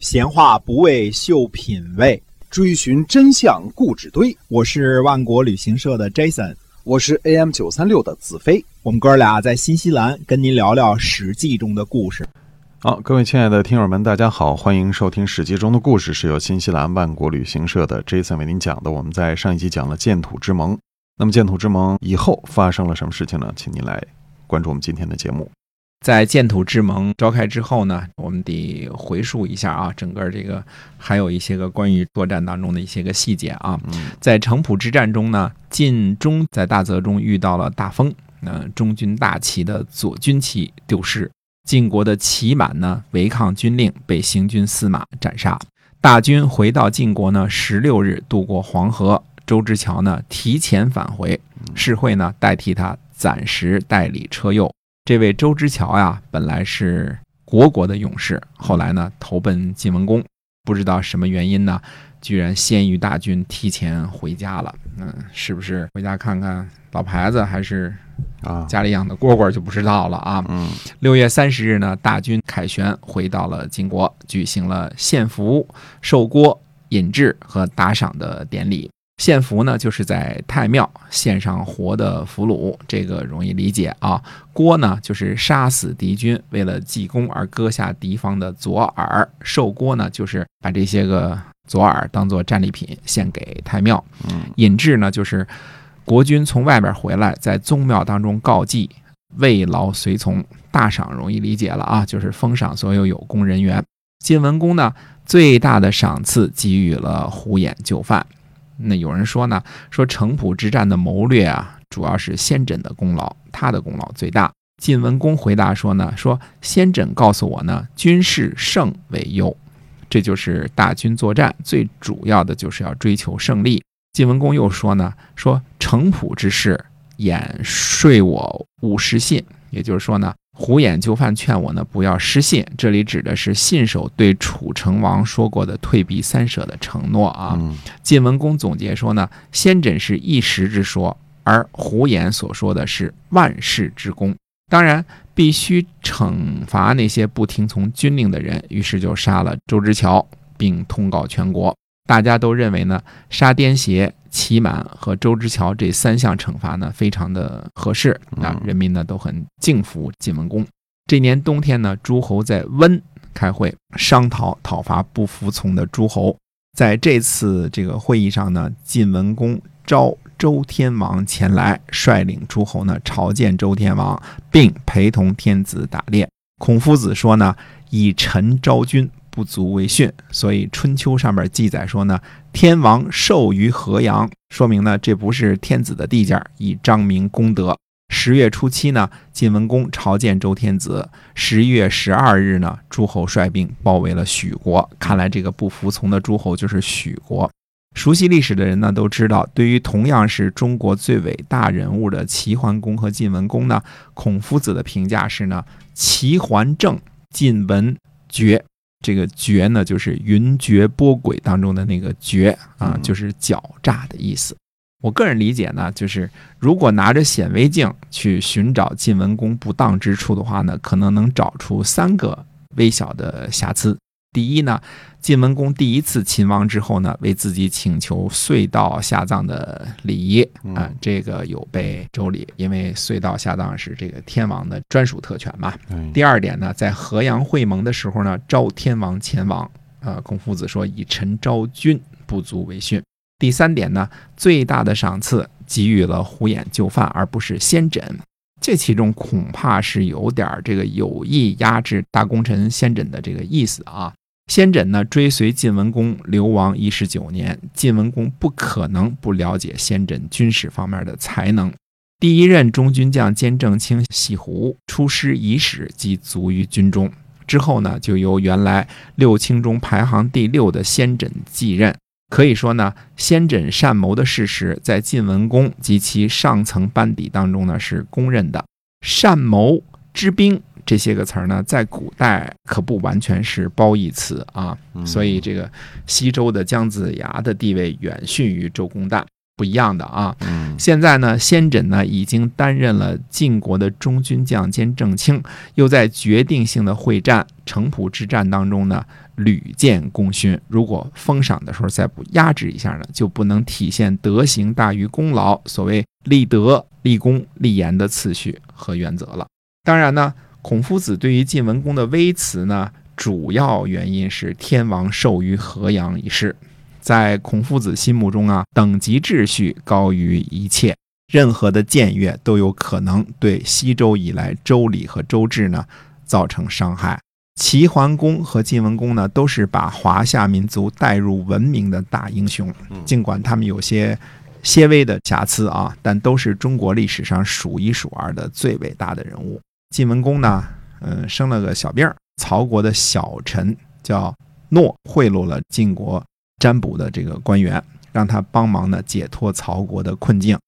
闲话不为秀品味，追寻真相故纸堆。我是万国旅行社的 Jason，我是 AM 九三六的子飞。我们哥俩在新西兰跟您聊聊《史记》中的故事。好，各位亲爱的听友们，大家好，欢迎收听《史记》中的故事，是由新西兰万国旅行社的 Jason 为您讲的。我们在上一集讲了建土之盟，那么建土之盟以后发生了什么事情呢？请您来关注我们今天的节目。在建土之盟召开之后呢，我们得回溯一下啊，整个这个还有一些个关于作战当中的一些个细节啊。在城濮之战中呢，晋中在大泽中遇到了大风，那中军大旗的左军旗丢失，晋国的旗满呢违抗军令，被行军司马斩杀。大军回到晋国呢，十六日渡过黄河，周之乔呢提前返回，世会呢代替他暂时代理车右。这位周之乔呀，本来是国国的勇士，后来呢投奔晋文公，不知道什么原因呢，居然先于大军提前回家了。嗯，是不是回家看看老牌子，还是啊家里养的蝈蝈就不知道了啊？嗯，六月三十日呢，大军凯旋回到了晋国，举行了献俘、受郭、引制和打赏的典礼。献俘呢，就是在太庙献上活的俘虏，这个容易理解啊。郭呢，就是杀死敌军，为了济公而割下敌方的左耳。受郭呢，就是把这些个左耳当做战利品献给太庙。引制呢，就是国君从外边回来，在宗庙当中告祭，慰劳随从。大赏容易理解了啊，就是封赏所有有功人员。晋文公呢，最大的赏赐给予了虎眼就范。那有人说呢，说城濮之战的谋略啊，主要是先轸的功劳，他的功劳最大。晋文公回答说呢，说先轸告诉我呢，军事胜为优，这就是大军作战最主要的就是要追求胜利。晋文公又说呢，说城濮之事，眼说我勿失信，也就是说呢。胡衍就范劝我呢，不要失信。这里指的是信守对楚成王说过的退避三舍的承诺啊。晋文公总结说呢，先轸是一时之说，而胡衍所说的是万世之功。当然，必须惩罚那些不听从军令的人。于是就杀了周之乔，并通告全国。大家都认为呢，杀颠邪、齐满和周之乔这三项惩罚呢，非常的合适啊，人民呢都很敬服晋文公。这年冬天呢，诸侯在温开会商讨讨伐不服从的诸侯。在这次这个会议上呢，晋文公召周天王前来，率领诸侯呢朝见周天王，并陪同天子打猎。孔夫子说呢，以臣昭君。不足为训，所以春秋上面记载说呢，天王授于河阳，说明呢这不是天子的地界，以彰明功德。十月初七呢，晋文公朝见周天子。十一月十二日呢，诸侯率兵包围了许国。看来这个不服从的诸侯就是许国。熟悉历史的人呢都知道，对于同样是中国最伟大人物的齐桓公和晋文公呢，孔夫子的评价是呢，齐桓正，晋文绝。这个“绝”呢，就是云谲波诡当中的那个“谲”啊，就是狡诈的意思。我个人理解呢，就是如果拿着显微镜去寻找晋文公不当之处的话呢，可能能找出三个微小的瑕疵。第一呢，晋文公第一次秦王之后呢，为自己请求隧道下葬的礼仪啊，这个有被周礼，因为隧道下葬是这个天王的专属特权嘛。第二点呢，在河阳会盟的时候呢，召天王前往，呃，孔夫子说以臣昭君不足为训。第三点呢，最大的赏赐给予了虎眼就范，而不是先轸。这其中恐怕是有点这个有意压制大功臣先轸的这个意思啊。先轸呢追随晋文公流亡一十九年，晋文公不可能不了解先轸军事方面的才能。第一任中军将兼正卿喜胡出师以始，即卒于军中。之后呢，就由原来六卿中排行第六的先轸继任。可以说呢，先轸善谋的事实，在晋文公及其上层班底当中呢是公认的。善谋之兵。这些个词儿呢，在古代可不完全是褒义词啊，所以这个西周的姜子牙的地位远逊于周公旦。不一样的啊。嗯现在呢，先轸呢已经担任了晋国的中军将兼正卿，又在决定性的会战城濮之战当中呢屡建功勋。如果封赏的时候再不压制一下呢，就不能体现德行大于功劳，所谓立德、立功、立言的次序和原则了。当然呢，孔夫子对于晋文公的微词呢，主要原因是天王授予河阳一事。在孔夫子心目中啊，等级秩序高于一切，任何的僭越都有可能对西周以来周礼和周制呢造成伤害。齐桓公和晋文公呢，都是把华夏民族带入文明的大英雄，尽管他们有些些微的瑕疵啊，但都是中国历史上数一数二的最伟大的人物。晋文公呢，嗯，生了个小病儿，曹国的小臣叫诺贿赂了晋国占卜的这个官员，让他帮忙呢解脱曹国的困境。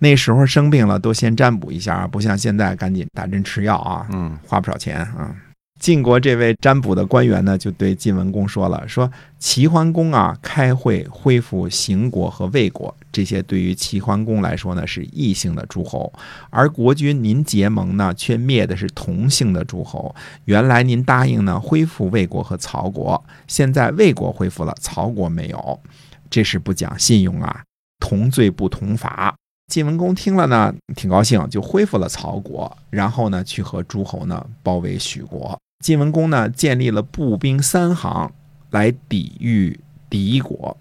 那时候生病了都先占卜一下，不像现在赶紧打针吃药啊，嗯花不少钱啊。晋国这位占卜的官员呢，就对晋文公说了：“说齐桓公啊，开会恢复邢国和魏国，这些对于齐桓公来说呢是异姓的诸侯，而国君您结盟呢，却灭的是同姓的诸侯。原来您答应呢恢复魏国和曹国，现在魏国恢复了，曹国没有，这是不讲信用啊！同罪不同罚。”晋文公听了呢，挺高兴，就恢复了曹国，然后呢，去和诸侯呢包围许国。晋文公呢，建立了步兵三行来抵御敌国。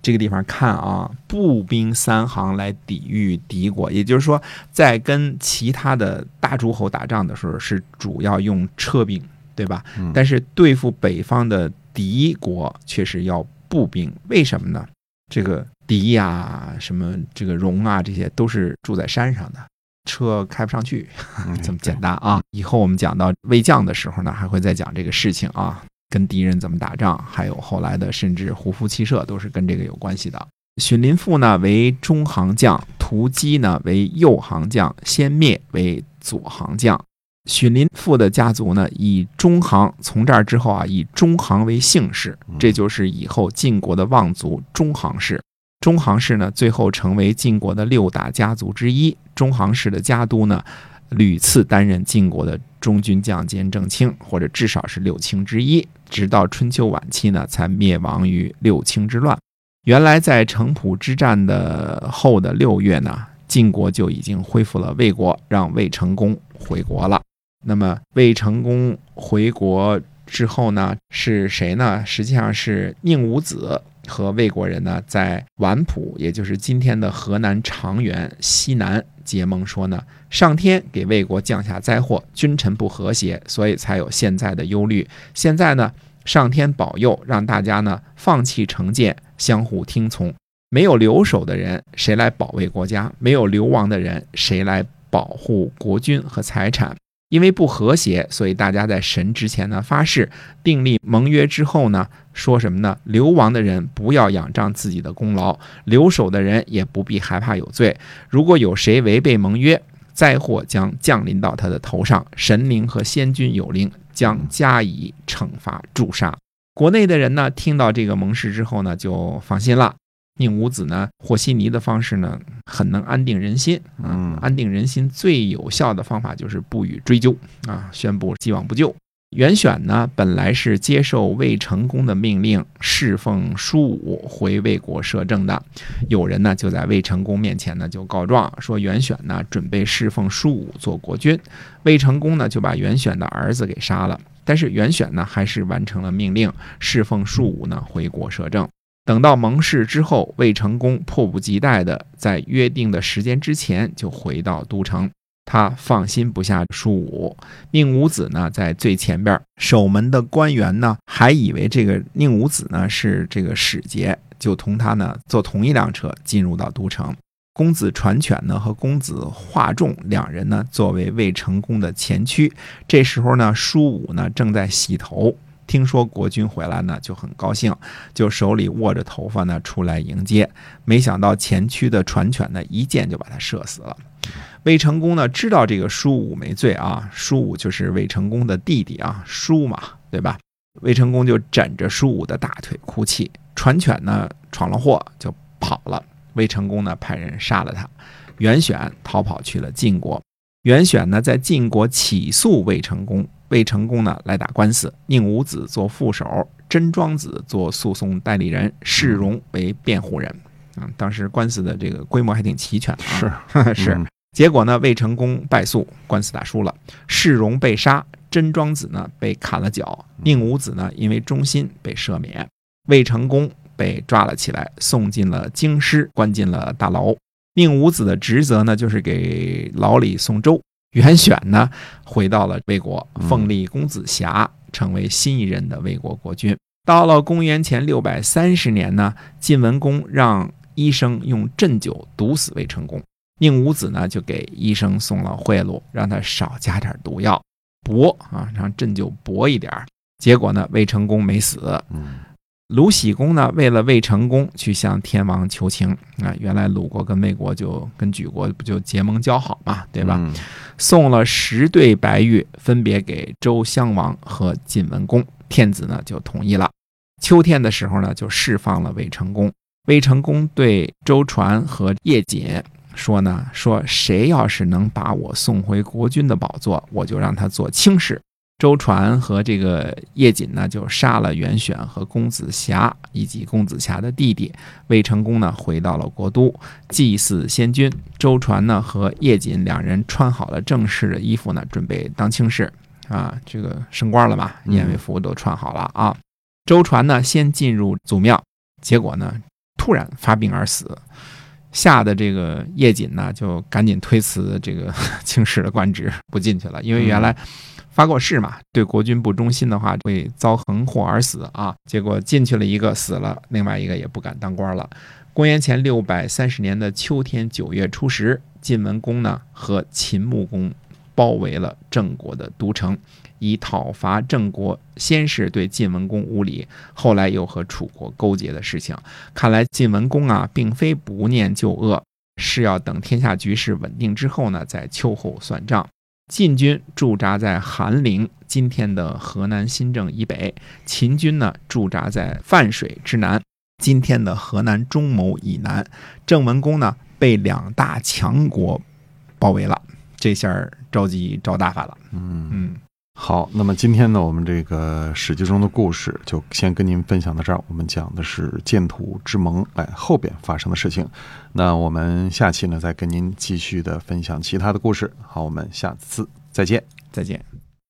这个地方看啊，步兵三行来抵御敌国，也就是说，在跟其他的大诸侯打仗的时候，是主要用车兵，对吧？嗯但是对付北方的敌国，却是要步兵，为什么呢？这个狄呀、什么这个戎啊，这些都是住在山上的，车开不上去，嗯 这么简单啊。以后我们讲到魏将的时候呢，还会再讲这个事情啊，跟敌人怎么打仗，还有后来的甚至胡服骑射都是跟这个有关系的。荀林父呢为中行将，屠基呢为右行将，先灭为左行将。荀林父的家族呢，以中行从这儿之后啊，以中行为姓氏，这就是以后晋国的望族中行氏。中行氏呢，最后成为晋国的六大家族之一。中行氏的家督呢，屡次担任晋国的中军将兼正卿，或者至少是六卿之一。直到春秋晚期呢，才灭亡于六卿之乱。原来在城濮之战的后的六月呢，晋国就已经恢复了魏国，让魏成功回国了。那么魏成功回国之后呢，是谁呢？实际上是宁武子和魏国人呢，在宛浦，也就是今天的河南长垣西南结盟，说呢，上天给魏国降下灾祸，君臣不和谐，所以才有现在的忧虑。现在呢，上天保佑，让大家呢放弃成见，相互听从。没有留守的人，谁来保卫国家？没有流亡的人，谁来保护国君和财产？因为不和谐，所以大家在神之前呢发誓，订立盟约之后呢，说什么呢？流亡的人不要仰仗自己的功劳，留守的人也不必害怕有罪。如果有谁违背盟约，灾祸将降临到他的头上，神灵和先君有灵将加以惩罚诛杀。国内的人呢，听到这个盟誓之后呢，就放心了。宁武子呢，和稀泥的方式呢，很能安定人心啊嗯。安定人心最有效的方法就是不予追究啊，宣布既往不咎。袁选呢，本来是接受魏成功的命令，侍奉叔武回魏国摄政的。有人呢，就在魏成功面前呢，就告状说袁选呢，准备侍奉叔武做国君。魏成功呢，就把袁选的儿子给杀了。但是袁选呢，还是完成了命令，侍奉叔武呢，回国摄政。等到盟誓之后，魏成功迫不及待的在约定的时间之前就回到都城。他放心不下叔武，宁武子呢在最前边，守门的官员呢还以为这个宁武子呢是这个使节，就同他呢坐同一辆车进入到都城。公子传犬呢和公子华仲两人呢作为魏成功的前驱。这时候呢，叔武呢正在洗头。听说国君回来呢，就很高兴，就手里握着头发呢出来迎接。没想到前驱的传犬呢，一箭就把他射死了。魏成功呢知道这个叔武没罪啊，叔武就是魏成功的弟弟啊，叔嘛，对吧？魏成功就枕着叔武的大腿哭泣。传犬呢闯了祸就跑了。魏成功呢派人杀了他，袁选逃跑去了晋国。袁选呢在晋国起诉魏成功，魏成功呢来打官司，宁武子做副手，真庄子做诉讼代理人，世荣为辩护人。啊，当时官司的这个规模还挺齐全啊。是是。嗯结果呢，魏成功败诉，官司打输了，世荣被杀，真庄子呢被砍了脚，宁武子呢因为忠心被赦免，魏成功被抓了起来，送进了京师，关进了大牢。宁武子的职责呢，就是给牢里送粥。袁选呢，回到了魏国，奉立公子瑕，成为新一任的魏国国君。到了公元前六百三十年呢，晋文公让医生用鸩酒毒死魏成功。宁武子呢，就给医生送了贿赂，让他少加点毒药，薄啊，让鸩酒薄一点儿。结果呢，魏成功没死。嗯鲁僖公呢，为了魏成功去向天王求情啊，原来鲁国跟魏国就跟莒国不就结盟交好嘛，对吧？嗯送了十对白玉，分别给周襄王和晋文公，天子呢就同意了。秋天的时候呢，就释放了魏成功。魏成功对周传和叶瑾说呢，说谁要是能把我送回国君的宝座，我就让他做卿士。周传和这个叶瑾呢，就杀了袁选和公子瑕以及公子瑕的弟弟。魏成功呢，回到了国都，祭祀先君。周传呢和叶瑾两人穿好了正式的衣服呢，准备当卿士啊，这个升官了嘛，嗯燕尾服都穿好了啊。周传呢先进入祖庙，结果呢突然发病而死，吓得这个叶瑾呢就赶紧推辞这个卿士的官职，不进去了，因为原来。发过誓嘛，对国君不忠心的话会遭横祸而死啊。结果进去了一个死了，另外一个也不敢当官了。公元前六百三十年的秋天九月初十，晋文公呢和秦穆公包围了郑国的都城，以讨伐郑国。先是对晋文公无礼，后来又和楚国勾结的事情。看来晋文公啊，并非不念旧恶，是要等天下局势稳定之后呢，在秋后算账。晋军驻扎在韩陵（今天的河南新郑以北），秦军呢驻扎在泛水之南（今天的河南中牟以南）。郑文公呢被两大强国包围了，这下儿着急着大发了。嗯嗯，好，那么今天呢，我们这个史记中的故事就先跟您分享到这儿。我们讲的是建土之盟，哎，后边发生的事情。那我们下期呢，再跟您继续的分享其他的故事。好，我们下次再见。再见。